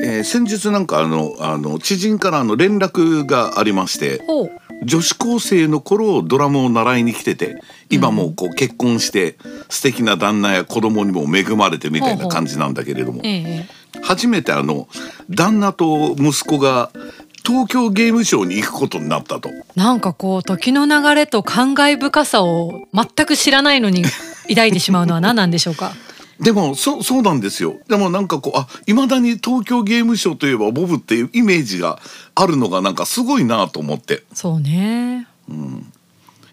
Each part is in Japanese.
えー先日なんかあのあの知人からあの連絡がありまして女子高生の頃ドラムを習いに来てて今もうこう結婚して素敵な旦那や子供にも恵まれてみたいな感じなんだけれども。ええ。初めてあの旦那と息子が東京ゲームショウに行くことになったと。なんかこう時の流れと感慨深さを全く知らないのに抱いてしまうのは何なんでしょうか？でもそそうなんですよ。でもなんかこうあいまだに東京ゲームショウといえばボブっていうイメージがあるのがなんかすごいなと思って。そうね。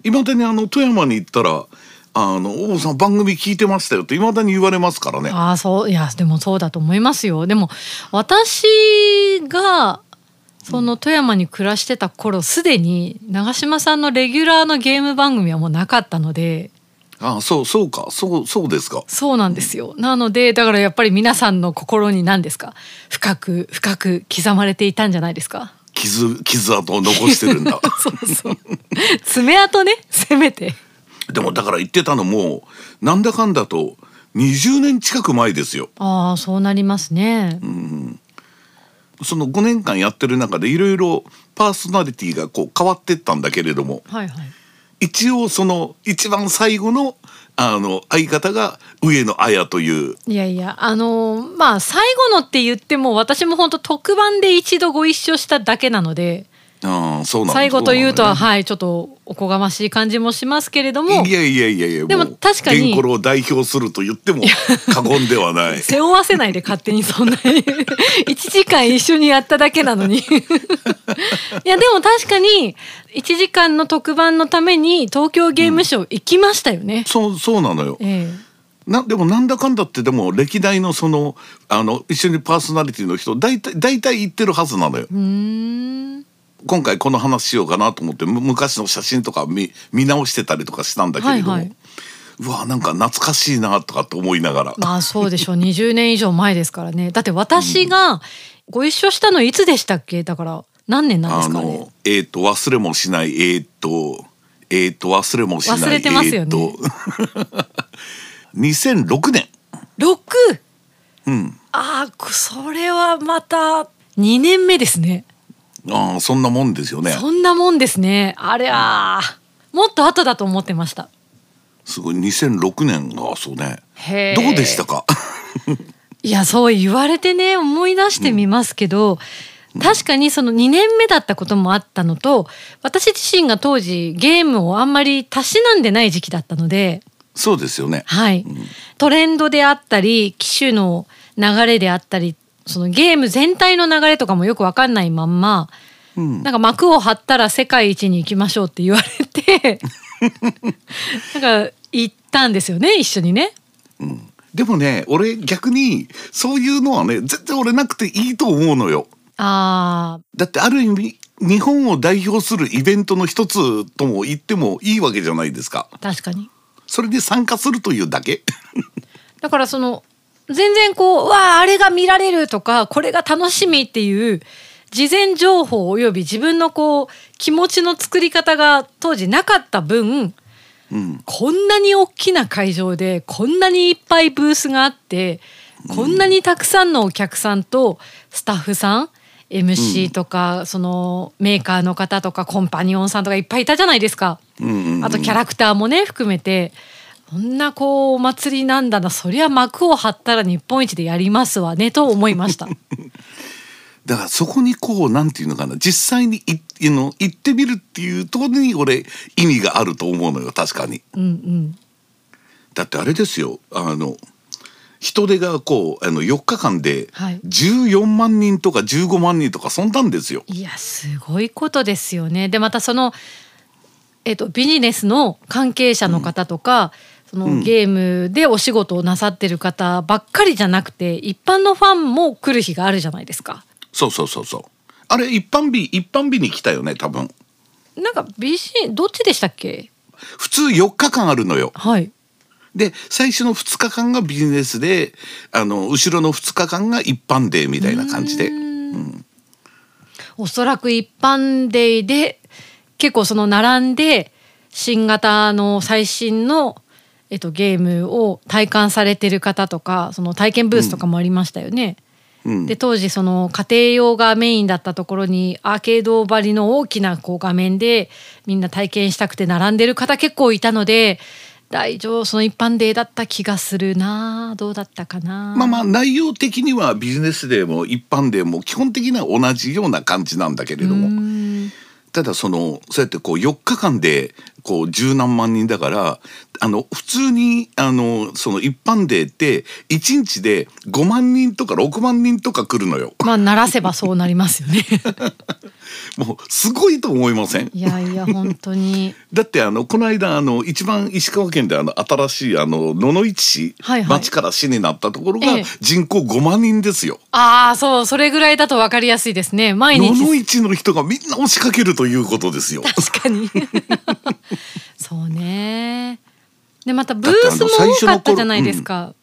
いまだにあの富山に行ったら「あの王さん番組聞いてましたよ」っていまだに言われますからね。ああそういやでもそうだと思いますよ。でも私がその富山に暮らしてた頃すでに長嶋さんのレギュラーのゲーム番組はもうなかったので。あそうそうか。そうそうですか。そうなんですよ。なのでだからやっぱり皆さんの心に何ですか？深く深く刻まれていたんじゃないですか？傷傷跡を残してるんだ。そうそう。爪痕ね？せめて。でもだから言ってたのもなんだかんだと20年近く前ですよ。ああそうなりますね、その5年間やってる中でいろいろパーソナリティがこう変わってったんだけれどもはいはい。一応その一番最後のあの相方が上野綾という。いやいやあのーまあ最後のって言っても私も本当特番で一度ご一緒しただけなのでああそうなんだ最後というとは、はいちょっとおこがましい感じもしますけれども。いやいやいやいやでもう確かに。ゲンコロを代表すると言っても過言ではない。背負わせないで勝手にそんなに。1時間一緒にやっただけなのに。いやでも確かに1時間の特番のために東京ゲームショウ行きましたよね。そうそうなのよ。えなでもなんだかんだってでも歴代のそのあの一緒にパーソナリティの人大体大体言ってるはずなのよ。え。うーん今回この話しようかなと思ってむ昔の写真とか見見直してたりとかしたんだけれども、はいはい。うわなんか懐かしいなとかって思いながら、まあそうでしょう。20年以上前ですからね。だって私がご一緒したのいつでしたっけ？だから何年なんであすかね？のえっ、と忘れもしないえっ、とえっ、と忘れもしない忘れてますよね。えーと。2006年。6! うん。ああそれはまた2年目ですねああそんなもんですよね。そんなもんですね。あれはもっと後だと思ってました。すごい。2006年がそうね。どうでしたか？いやそう言われてね思い出してみますけど、確かにその2年目だったこともあったのと私自身が当時ゲームをあんまりたしなんでない時期だったのでそうですよね。はい、トレンドであったり機種の流れであったりそのゲーム全体の流れとかもよく分かんないまんま、うん。なんか幕を張ったら世界一に行きましょうって言われて なんか行ったんですよね一緒にね。でもね俺逆にそういうのはね全然俺なくていいと思うのよ。あだってある意味日本を代表するイベントの一つとも言ってもいいわけじゃないですか。ー確かに。それで参加するというだけ？だからその全然こう「うわああれが見られる」とか「これが楽しみ」っていう事前情報および自分のこう気持ちの作り方が当時なかった分うん。こんなに大きな会場でこんなにいっぱいブースがあってこんなにたくさんのお客さんとスタッフさん MC とか、そのメーカーの方とかコンパニオンさんとかいっぱいいたじゃないですか。うんうんうん。あとキャラクターもね含めてこんなこうお祭りなんだなそりゃ幕を張ったら日本一でやりますわねと思いました。だからそこにこうなんていうのかな実際にいあの行ってみるっていうところに俺意味があると思うのよ確かに。うんうんだってあれですよあの人手がこうあの4日間ではい14万人とか15万人とかそんなんですよ。いやすごいことですよね。でまたその、えっとビジネスの関係者の方とか、そのゲームでお仕事をなさってる方ばっかりじゃなくて一般のファンも来る日があるじゃないですか。そうそうそうそう。あれ一般日一般日に来たよね多分。なんかビジどっちでしたっけ？普通4日間あるのよ。はい。で最初の2日間がビジネスであの後ろの2日間が一般デーみたいな感じで。おそらく一般デーで結構その並んで新型の最新の、えっと、ゲームを体感されてる方とかその体験ブースとかもありましたよね。うんで当時その家庭用がメインだったところにアーケード張りの大きなこう画面でみんな体験したくて並んでる方結構いたので大丈夫その一般デーだった気がするなどうだったかな。まあまあ内容的にはビジネスデーも一般デーも基本的には同じような感じなんだけれどうもんただそのそうやってこう4日間でこう十何万人だからあの普通にあのその一般デーって1日で5万人とか6万人とか来るのよ。まあ鳴らせばそうなりますよね。もうすごいと思いません？いやいや本当に。だってあのこの間あの一番石川県であの新しいあの野々市市、はいはい町から市になったところがええ人口5万人ですよ。ああそうそれぐらいだと分かりやすいですね毎野々日市の人がみんな押しかけるということですよ。確かに そうね。でまたブースも多かったじゃないですか、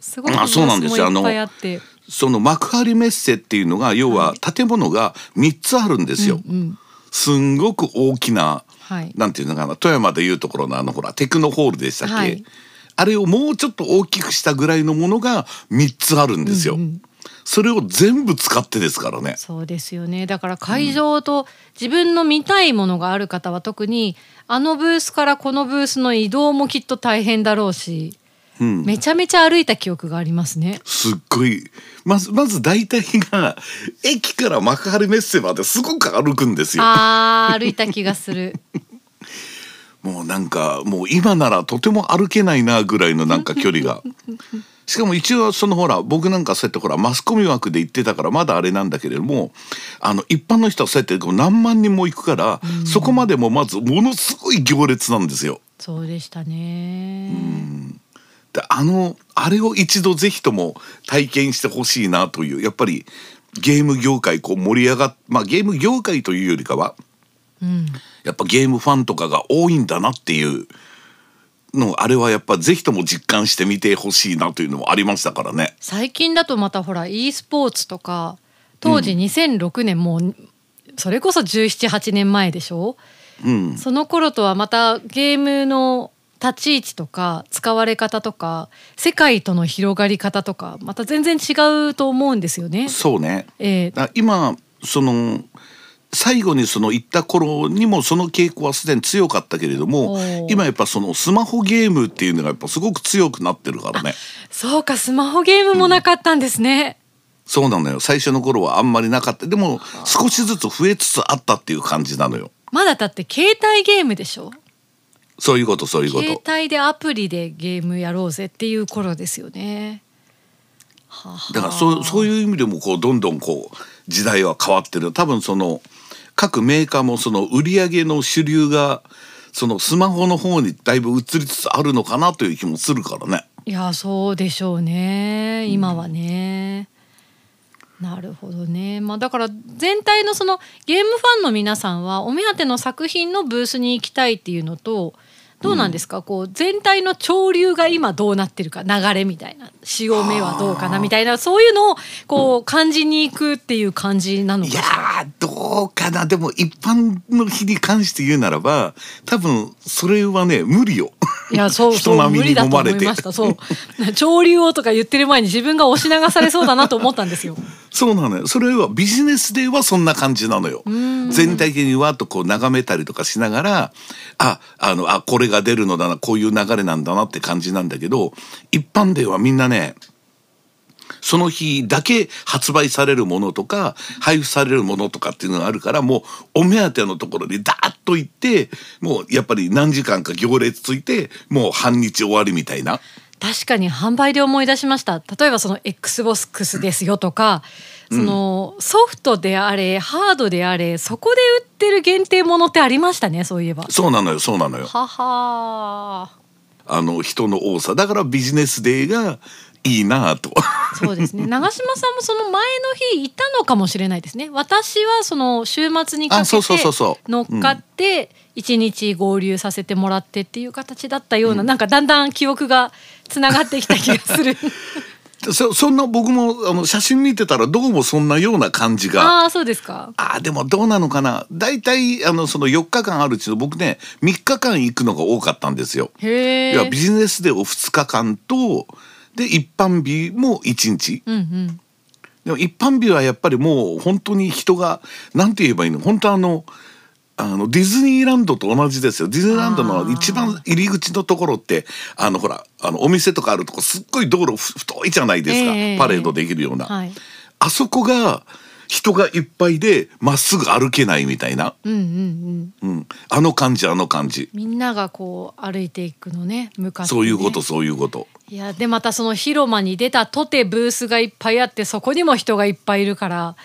すごいブースあそうなんですよ。もいっぱいあって。その幕張メッセっていうのが要は建物が3つあるんですよ。うんすんごく大きな、はい。なんていうのかな富山でいうところのあのほらテクノホールでしたっけ、はい。あれをもうちょっと大きくしたぐらいのものが3つあるんですよ。それを全部使ってですからね。そうですよねだから会場と自分の見たいものがある方は特にあのブースからこのブースの移動もきっと大変だろうし、うんめちゃめちゃ歩いた記憶がありますね。すっごいまずまず大体が駅から幕張メッセまですごく歩くんですよ。あー歩いた気がする。もうなんかもう今ならとても歩けないなぐらいのなんか距離が。しかも一応そのほら僕なんかそうやってほらマスコミ枠で行ってたからまだあれなんだけれどもあの一般の人はそうやって何万人も行くから、そこまでもまずものすごい行列なんですよ。そうでしたね。であのあれを一度ぜひとも体験してほしいなというやっぱりゲーム業界こう盛り上がっまあゲーム業界というよりかはうん、やっぱゲームファンとかが多いんだなっていうのあれはやっぱぜひとも実感してみてほしいなというのもありましたからね。最近だとまたほら e スポーツとか当時2006年、もうそれこそ1718年前でしょ？うん、その頃とはまたゲームの立ち位置とか使われ方とか世界との広がり方とかまた全然違うと思うんですよね。そうね。ええ。だ今その最後にその行った頃にもその傾向はすでに強かったけれども今やっぱそのスマホゲームっていうのがやっぱすごく強くなってるからね。そうかスマホゲームもなかったんですね。そうなのよ。最初の頃はあんまりなかった。でも少しずつ増えつつあったっていう感じなのよ。まだだって携帯ゲームでしょ？そういうことそういうこ携と帯でアプリでゲームやろうぜっていう頃ですよね。だからそうそういう意味でもこうどんどんこう時代は変わってる。多分その各メーカーもその売り上げの主流がそのスマホの方にだいぶ移りつつあるのかなという気もするからね。いやそうでしょうね今はね。なるほどね、まあ、だから全体のそのゲームファンの皆さんはお目当ての作品のブースに行きたいっていうのとどうなんですか、こう全体の潮流が今どうなってるか？流れみたいな。潮目はどうかな？みたいなそういうのをこう感じに行くっていう感じなのかいやしら。ーどうかな？でも一般の日に関して言うならば多分それはね無理よ。いや そうそう人並みに無理だと飲まれて思いましたそう。潮流をとか言ってる前に自分が押し流されそうだなと思ったんですよ。そうなのよ。それはビジネスではそんな感じなのよ。全体的にわっとこう眺めたりとかしながらああのあこれが出るのだなこういう流れなんだなって感じなんだけど一般ではみんなねその日だけ発売されるものとか配布されるものとかっていうのがあるからもうお目当てのところにダーッと行ってもうやっぱり何時間か行列ついてもう半日終わりみたいな。確かに販売で思い出しました例えばその XBOX ですよとかそのソフトであれハードであれそこで売ってる限定ものってありましたねそういえば。そうなのよそうなのよ。ははあの人の多さ。だからビジネスデーがいいなぁと。そうですね。長嶋さんもその前の日いたのかもしれないですね。私はその週末にかけあそうそうそうてそう。乗っかって一日合流させてもらってっていう形だったような、なんかだんだん記憶がつながってきた気がする そそんな僕もあの写真見てたらどうもそんなような感じが。ああそうですか。あーでもどうなのかな。大体あのその4日間あるうちの僕ね3日間行くのが多かったんですよ。へえいやビジネスデーを2日間とで一般日も1日。うんうん。でも一般日はやっぱりもう本当に人がなんて言えばいいの？本当あのあのディズニーランドと同じですよ。ディズニーランドの一番入り口のところってあのほらあのお店とかあるとこすっごい道路ふ太いじゃないですか、ええパレードできるような、はい。あそこが人がいっぱいでまっすぐ歩けないみたいな、うんうんうん。うん、あの感じあの感じ。みんながこう歩いていくのね向かって、ね、そういうことそういうこと。いやでまたその広間に出たとてブースがいっぱいあってそこにも人がいっぱいいるから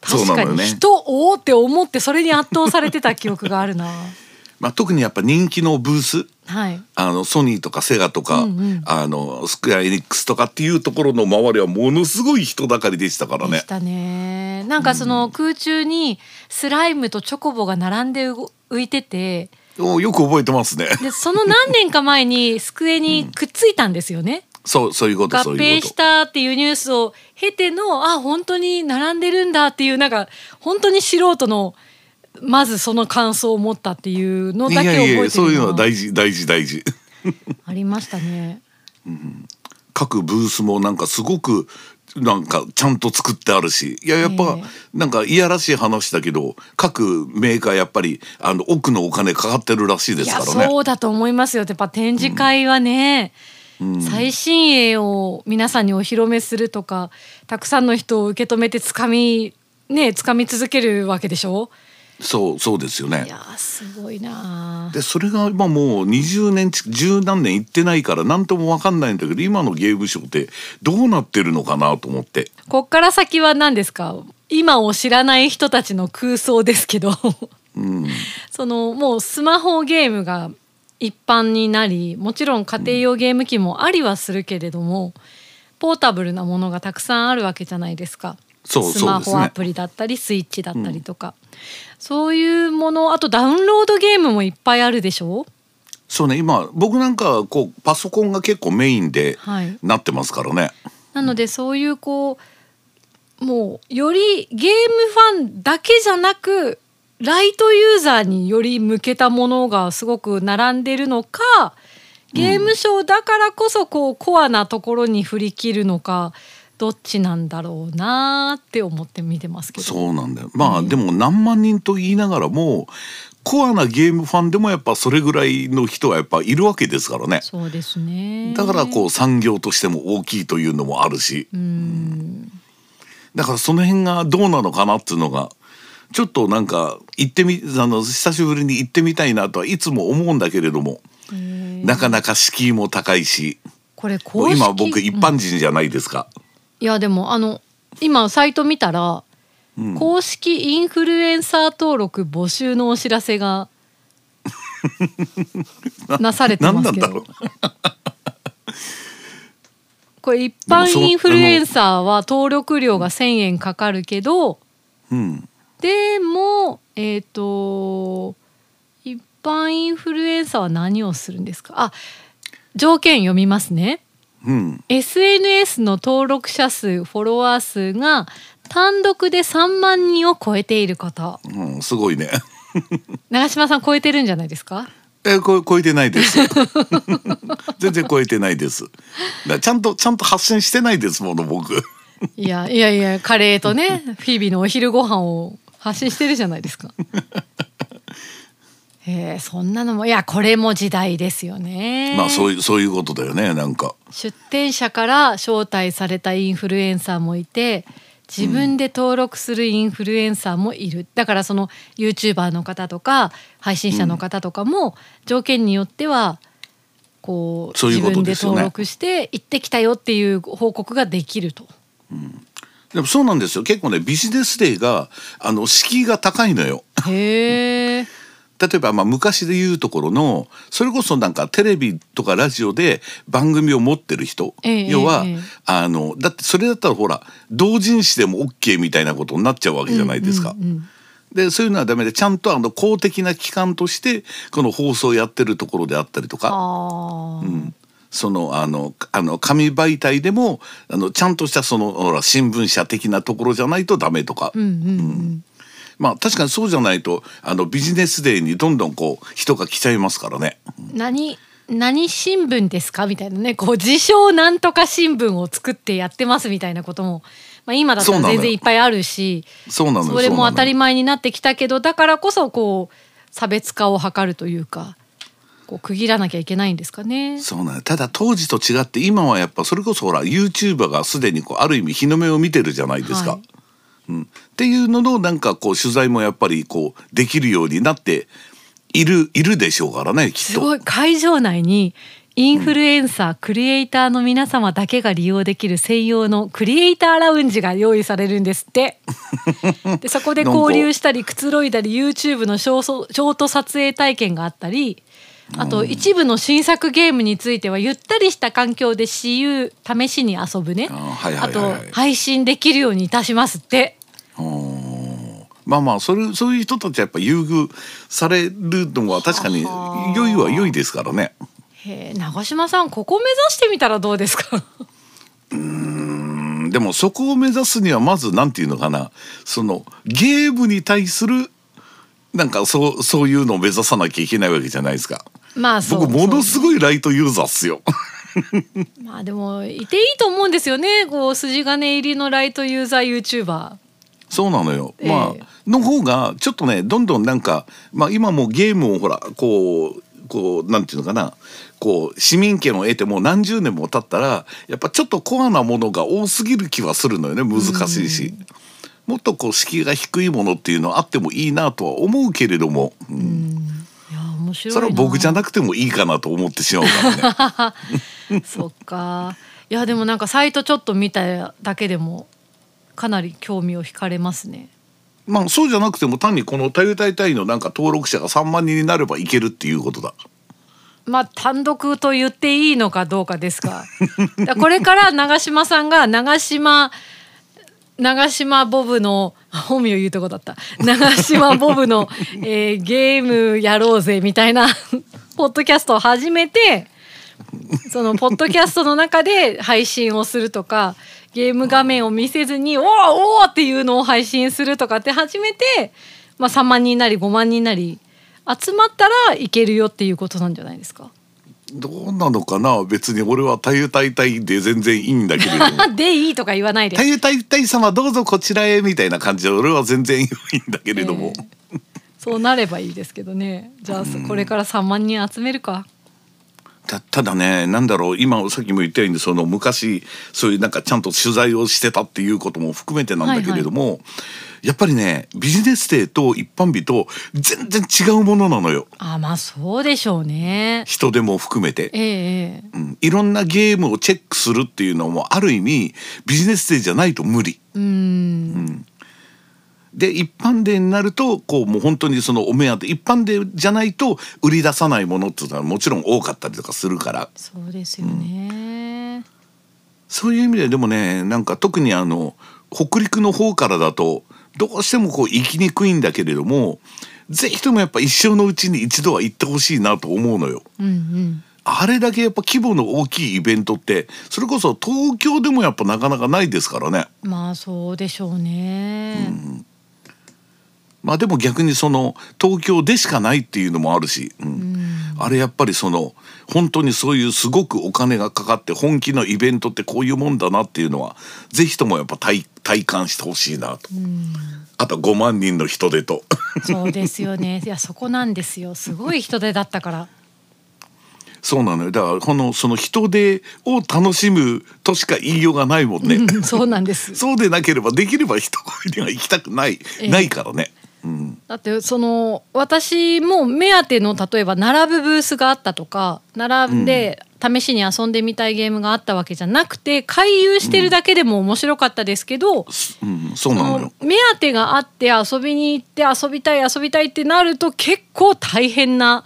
確かに人おーって思ってそれに圧倒されてた記憶があるな。まあ、特にやっぱ人気のブースはい。あのソニーとかセガとか、うんうん。あのスクエア・エニックスとかっていうところの周りはものすごい人だかりでしたからね。でし。たね。なんかその空中にスライムとチョコボが並んでう浮いてて。およく覚えてますね。でその何年か前に机にくっついたんですよね。そうそういうこと合併し。たっていうニュースを経てのあ本当に並んでるんだっていうなんか本当に素人のまずその感想を持ったっていうのいだけ覚えてるやいやそういうのはな大事大事大事。ありましたね。各ブースもなんかすごくなんかちゃんと作ってあるしいややっぱええなんかいやらしい話だけど各メーカーやっぱりあの奥のお金かかってるらしいですからね。そうだと思いますよやっぱ展示会はね、最新鋭を皆さんにお披露目するとかたくさんの人を受け止めてつかみねつかみ続けるわけでしょ？そうそうですよね。い。やすごいなでそれが今もう20年ち十何年行ってないから何とも分かんないんだけど今のゲームショーってどうなってるのかなと思って。こっから先は何ですか？今を知らない人たちの空想ですけど。そのもうスマホゲームが一般になりもちろん家庭用ゲーム機もありはするけれども、ポータブルなものがたくさんあるわけじゃないですか。そうスマホアプリだったりスイッチだったりとか、そういうものあとダウンロードゲームもいっぱいあるでしょ？そうね今僕なんかはこうパソコンが結構メインではい。なってますからね、なのでそういうこうもうよりゲームファンだけじゃなくライトユーザーにより向けたものがすごく並んでるのかゲームショーだからこそこうコアなところに振り切るのかどっちなんだろうなって思って見てますけど。そうなんだよ。まあでも何万人と言いながらもコアなゲームファンでもやっぱそれぐらいの人はやっぱいるわけですからね。そうですね。だからこう産業としても大きいというのもあるし。うん。だからその辺がどうなのかなっていうのがちょっとなんか行ってみあの久しぶりに行ってみたいなとはいつも思うんだけれどもなかなか敷居も高いしこれ公式今僕一般人じゃないですか。いやでもあの今サイト見たら、うん。公式インフルエンサー登録募集のお知らせが なされてますけど。何なんだろう。これ一般インフルエンサーは登録料が1,000円かかるけどうんでもえっ、と一般インフルエンサーは何をするんですか？あ条件読みますね。うん、SNS の登録者数フォロワー数が単独で3万人を超えていることうん、すごいね。長嶋さん超えてるんじゃないですか？えこ超えてないです。全然超えてないです。ちゃんとちゃんと発信してないですもの僕。いやいやいやカレーとね 日々のお昼ご飯を発信してるじゃないですか。へえそんなのもいやこれも時代ですよね。まあそういうそういうことだよねなんか。出店者から招待されたインフルエンサーもいて自分で登録するインフルエンサーもいる、だからその YouTuber の方とか配信者の方とかも条件によってはこうそういうこ自分で登録して行ってきたよっていう報告ができると。でもそうなんですよ。結構ねビジネスデーがあの敷居が高いのよ。へえ。例えばまあ昔で言うところのそれこそなんかテレビとかラジオで番組を持ってる人、ええ要は、ええあのだってそれだったらほら同人誌でも OK みたいなことになっちゃうわけじゃないですか。うんうんうんでそういうのはダメでちゃんとあの公的な機関としてこの放送をやってるところであったりとか、うんそのあのあの紙媒体でもあのちゃんとしたそのほら新聞社的なところじゃないとダメとか、うんうんうん。まあ確かにそうじゃないとあのビジネスデーにどんどんこう人が来ちゃいますからね。何何新聞ですかみたいなね。こう自称なんとか新聞を作ってやってますみたいなことも、まあ、今だったら全然いっぱいあるしそうなのよそれも当たり前になってきたけどだからこそこう差別化を図るというかこう区切らなきゃいけないんですかね。そうなのただ当時と違って今はやっぱそれこそほら YouTuber がすでにこうある意味日の目を見てるじゃないですか。はいうん、っていうののなんかこう取材もやっぱりこうできるようになっているいるでしょうからねきっすと。ごい会場内にインフルエンサー、クリエイターの皆様だけが利用できる専用のクリエイターラウンジが用意されるんですって。でそこで交流したりくつろいだり YouTube のショート撮影体験があったりあと一部の新作ゲームについてはゆったりした環境で私有試しに遊ぶね。あと配信できるようにいたしますって。まあまあそれそういう人たちはやっぱ優遇されるのは確かにはあ。良いは良いですからね。へえ長嶋さんここ目指してみたらどうですか？うん。でもそこを目指すにはまずなんていうのかな。そのゲームに対するなんかそうそういうのを目指さなきゃいけないわけじゃないですか。まあそう。僕ものすごいライトユーザーっすよ。まあでもいていいと思うんですよね。こう筋金入りのライトユーザー YouTuber そうなのよ。ええ。まあの方がちょっとねどんどんなんかまあ今もうゲームをほらこうこうなんていうのかな。こう市民権を得てもう何十年も経ったらやっぱちょっとコアなものが多すぎる気はするのよね。難しいし。もっとこう敷居が低いものっていうのはあってもいいなとは思うけれども、うん面白いなそれは僕じゃなくてもいいかなと思ってしまうからね。そっかいやでもなんかサイトちょっと見ただけでもかなり興味を惹かれますねまあそうじゃなくても単にこの「たゆたいたい」のなんか登録者が3万人になればいけるっていうことだ。まあ単独と言っていいのかどうかですがこれから長嶋さんが長嶋長嶋ボブの本名言うとこだった長嶋ボブの、えーゲームやろうぜみたいな ポッドキャストを始めてそのポッドキャストの中で配信をするとかゲーム画面を見せずに「おーおー!」っていうのを配信するとかって始めて、まあ、3万人なり5万人なり集まったらいけるよっていうことなんじゃないですか。どうなのかな別に俺は「たゆたいたい」で全然いいんだけれども でいいとか言わない「でた。ゆたいたい様どうぞこちらへ」みたいな感じで俺は全然いいんだけれども、えーそうなればいいですけどね。じゃあこれから3万人集めるか。たただねなんだろう今さっきも言ったようにその昔そういうなんかちゃんと取材をしてたっていうことも含めてなんだけれども、やっぱりねビジネスデーと一般日と全然違うものなのよあまあそうでしょうね。人手も含めて。ええええうん、いろんなゲームをチェックするっていうのもある意味ビジネスデーじゃないと無理。うーんで一般デーになるとこうもう本当にそのお目当て一般デーじゃないと売り出さないものっていうのはもちろん多かったりとかするからそうですよね。そういう意味ででもねなんか特にあの北陸の方からだとどうしてもこう行きにくいんだけれどもぜひともやっぱ一生のうちに一度は行ってほしいなと思うのよ。うんうん。あれだけやっぱ規模の大きいイベントってそれこそ東京でもやっぱなかなかないですからね。まあそうでしょうね。まあでも逆にその東京でしかないっていうのもあるし、うんあれやっぱりその本当にそういうすごくお金がかかって本気のイベントってこういうもんだなっていうのはぜひともやっぱ体体感してほしいなと、あと5万人の人手とそうですよね。いやそこなんですよ。すごい人手だったから。そうなのよだからこのその人手を楽しむとしか言いようがないもんね。うんそうなんです。そうでなければできれば人混みには行きたくない、ええないからね。うん、だってその私も目当ての例えば並ぶブースがあったとか並んで試しに遊んでみたいゲームがあったわけじゃなくて回遊してるだけでも面白かったですけど、うん、そうなのよ。その。目当てがあって遊びに行って遊びたい遊びたいってなると結構大変な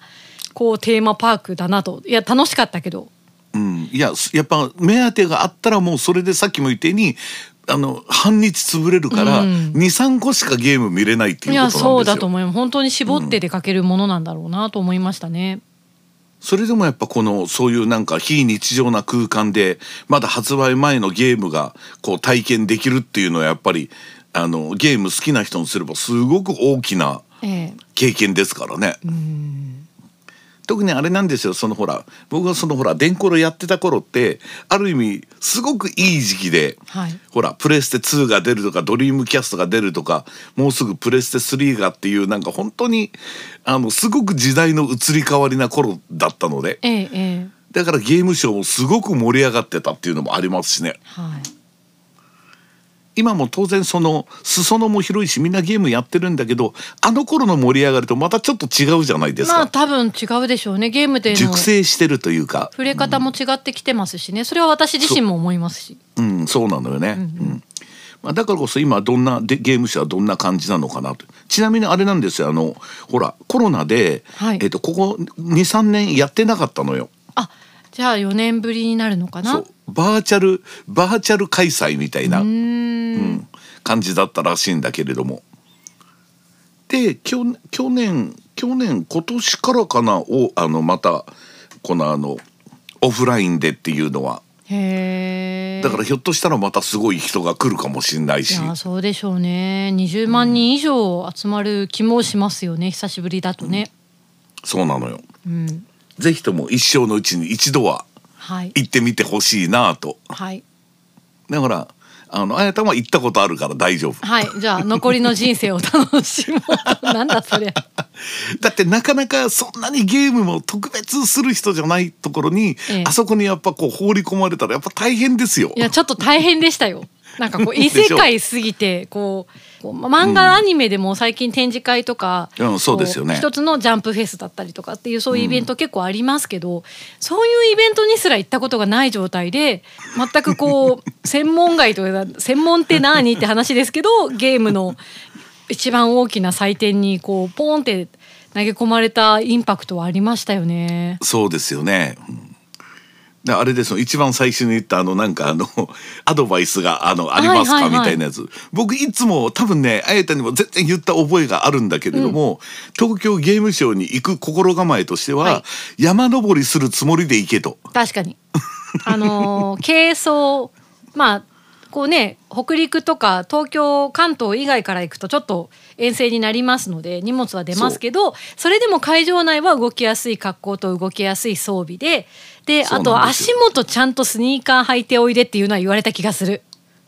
こうテーマパークだなと。いや楽しかったけどうん、いやすやっぱ目当てがあったらもうそれでさっきも言ったようにあの半日潰れるからうん23個しかゲーム見れないっていうことなんですよ。いやそうだと思います本当に絞って出かけるものなんだろうなと思いましたね。それでもやっぱこのそういうなんか非日常な空間でまだ発売前のゲームがこう体験できるっていうのはやっぱりあのゲーム好きな人にすればすごく大きなええ経験ですからね。特にあれなんですよそのほら僕がそのほら電コロやってた頃ってある意味すごくいい時期で、はい。ほらプレステ2が出るとかドリームキャストが出るとかもうすぐプレステ3がっていうなんか本当にあのすごく時代の移り変わりな頃だったので。ええええ。だからゲームショーもすごく盛り上がってたっていうのもありますしね。はい今も当然その裾野も広いしみんなゲームやってるんだけどあの頃の盛り上がりとまたちょっと違うじゃないですか、まあ多分違うでしょうね。ゲームでの熟成してるというか。触れ方も違ってきてますしね。それは私自身も思いますし。う。ん、そうなのよね。うんまあ、だからこそ今どんなでゲーム社はどんな感じなのかなと。ちなみにあれなんですよ。あのほらコロナで、はい。えっとここ23年やってなかったのよ。あじゃあ4年ぶりになるのかな？そう。バーチャルバーチャル開催みたいな、うーうんん感じだったらしいんだけれども。で去去年去年今年からかなをあのまたこのあのオフラインでっていうのは。へえだからひょっとしたらまたすごい人が来るかもしれないし。いやそうでしょうね。20万人以上集まる気もしますよね。久しぶりだとね。そうなのよ。うん。ぜひとも一生のうちに一度ははい。行ってみてほしいなと。はい。だからあのあやたは行ったことあるから大丈夫。はい。じゃあ残りの人生を楽しもう。となんだそれ。だってなかなかそんなにゲームも特別する人じゃないところに、ええ。あそこにやっぱこう放り込まれたらやっぱ大変ですよ。い。やちょっと大変でしたよ。なんかこう 異世界すぎてこうこうま漫画、アニメでも最近展示会とか、うんそうですよねこ一つのジャンプフェスだったりとかっていうそういうイベント結構ありますけど、そういうイベントにすら行ったことがない状態で全くこう専門外というか専門って何って話ですけどゲームの一番大きな祭典にこうポーンって投げ込まれたインパクトはありましたよね。そうですよね。うんであれですよ一番最初に言ったあのなんかあの アドバイスがあのありますか、みたいなやつ。僕いつも多分ねあやたにも全然言った覚えがあるんだけれども、東京ゲームショウに行く心構えとしては、はい。山登りするつもりで行けと。確かに。あのー 軽装まあこうね北陸とか東京関東以外から行くとちょっと遠征になりますので荷物は出ますけどそれでも会場内は動きやすい格好と動きやすい装備でであと足元ちゃんとスニーカー履いておいでっていうのは言われた気がする。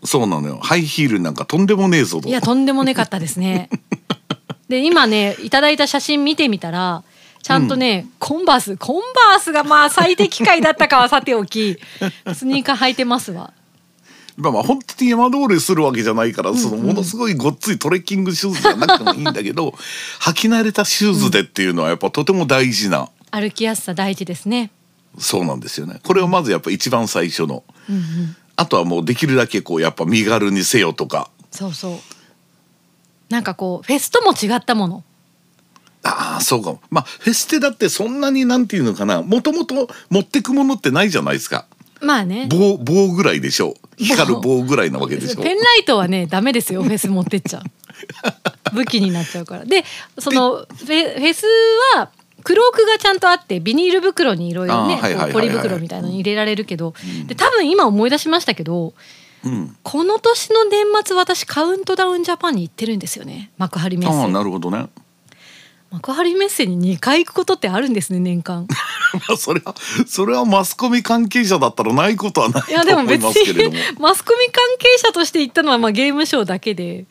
そうなのよ。ハイヒールなんかとんでもねえぞと。いやとんでもねかったですね。で今ねいただいた写真見てみたらちゃんとね、コンバースコンバースがまあ最適解だったかはさておき スニーカー履いてますわ。まあまあ本当に山登りするわけじゃないから、そのものすごいごっついトレッキングシューズじゃなくてもいいんだけど 履き慣れたシューズでっていうのはやっぱとても大事な、歩きやすさ大事ですねそうなんですよね。これをまずやっぱ一番最初の、あとはもうできるだけこうやっぱ身軽にせよとか。そうそう。なんかこうフェスとも違ったもの。ああそうかも。まあフェステだってそんなになんていうのかな。もともと持ってくものってないじゃないですか。まあね。棒棒ぐらいでしょ。う光る棒ぐらいなわけでしょ。ペンライトはねダメですよ。フェス持ってっちゃう。武器になっちゃうから。でそのフェフェスはクロークがちゃんとあってビニール袋にいろいろねポリ袋みたいなのに入れられるけど、で多分今思い出しましたけどうん。この年の年末私カウントダウンジャパンに行ってるんですよね。幕張メッああセなるほどね。幕張メッセに2回行くことってあるんですね年間。まあそれはそれはマスコミ関係者だったらないことはないいやでも別に。マスコミ関係者として行ったのはまあゲームショーだけで。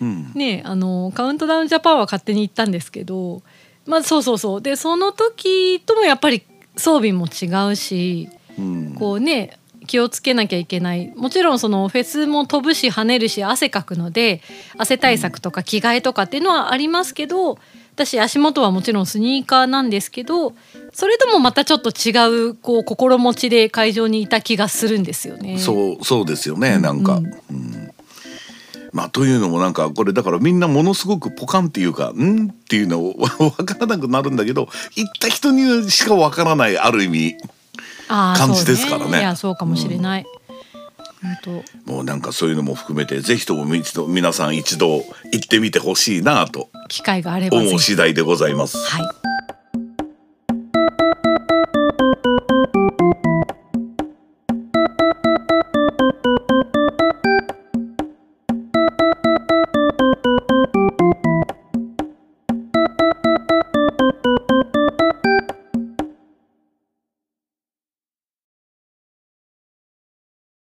うん、ねあのカウントダウンジャパンは勝手に行ったんですけどまあそうそうそう。でその時ともやっぱり装備も違うしうん、こうね気をつけなきゃいけない。もちろんそのフェスも飛ぶし跳ねるし汗かくので汗対策とか着替えとかっていうのはありますけど私足元はもちろんスニーカーなんですけどそれともまたちょっと違うこう心持ちで会場にいた気がするんですよね。そうそうですよねなんか。ううんんまあというのもなんかこれだからみんなものすごくポカンっていうか「ん?」っていうのを 分からなくなるんだけど行った人にしか分からないある意味感じですからねいやそうかもしれない。本当もうなんかそういうのも含めてぜひとも一度皆さん一度行ってみてほしいなと機会があれば思う次第でございます。はい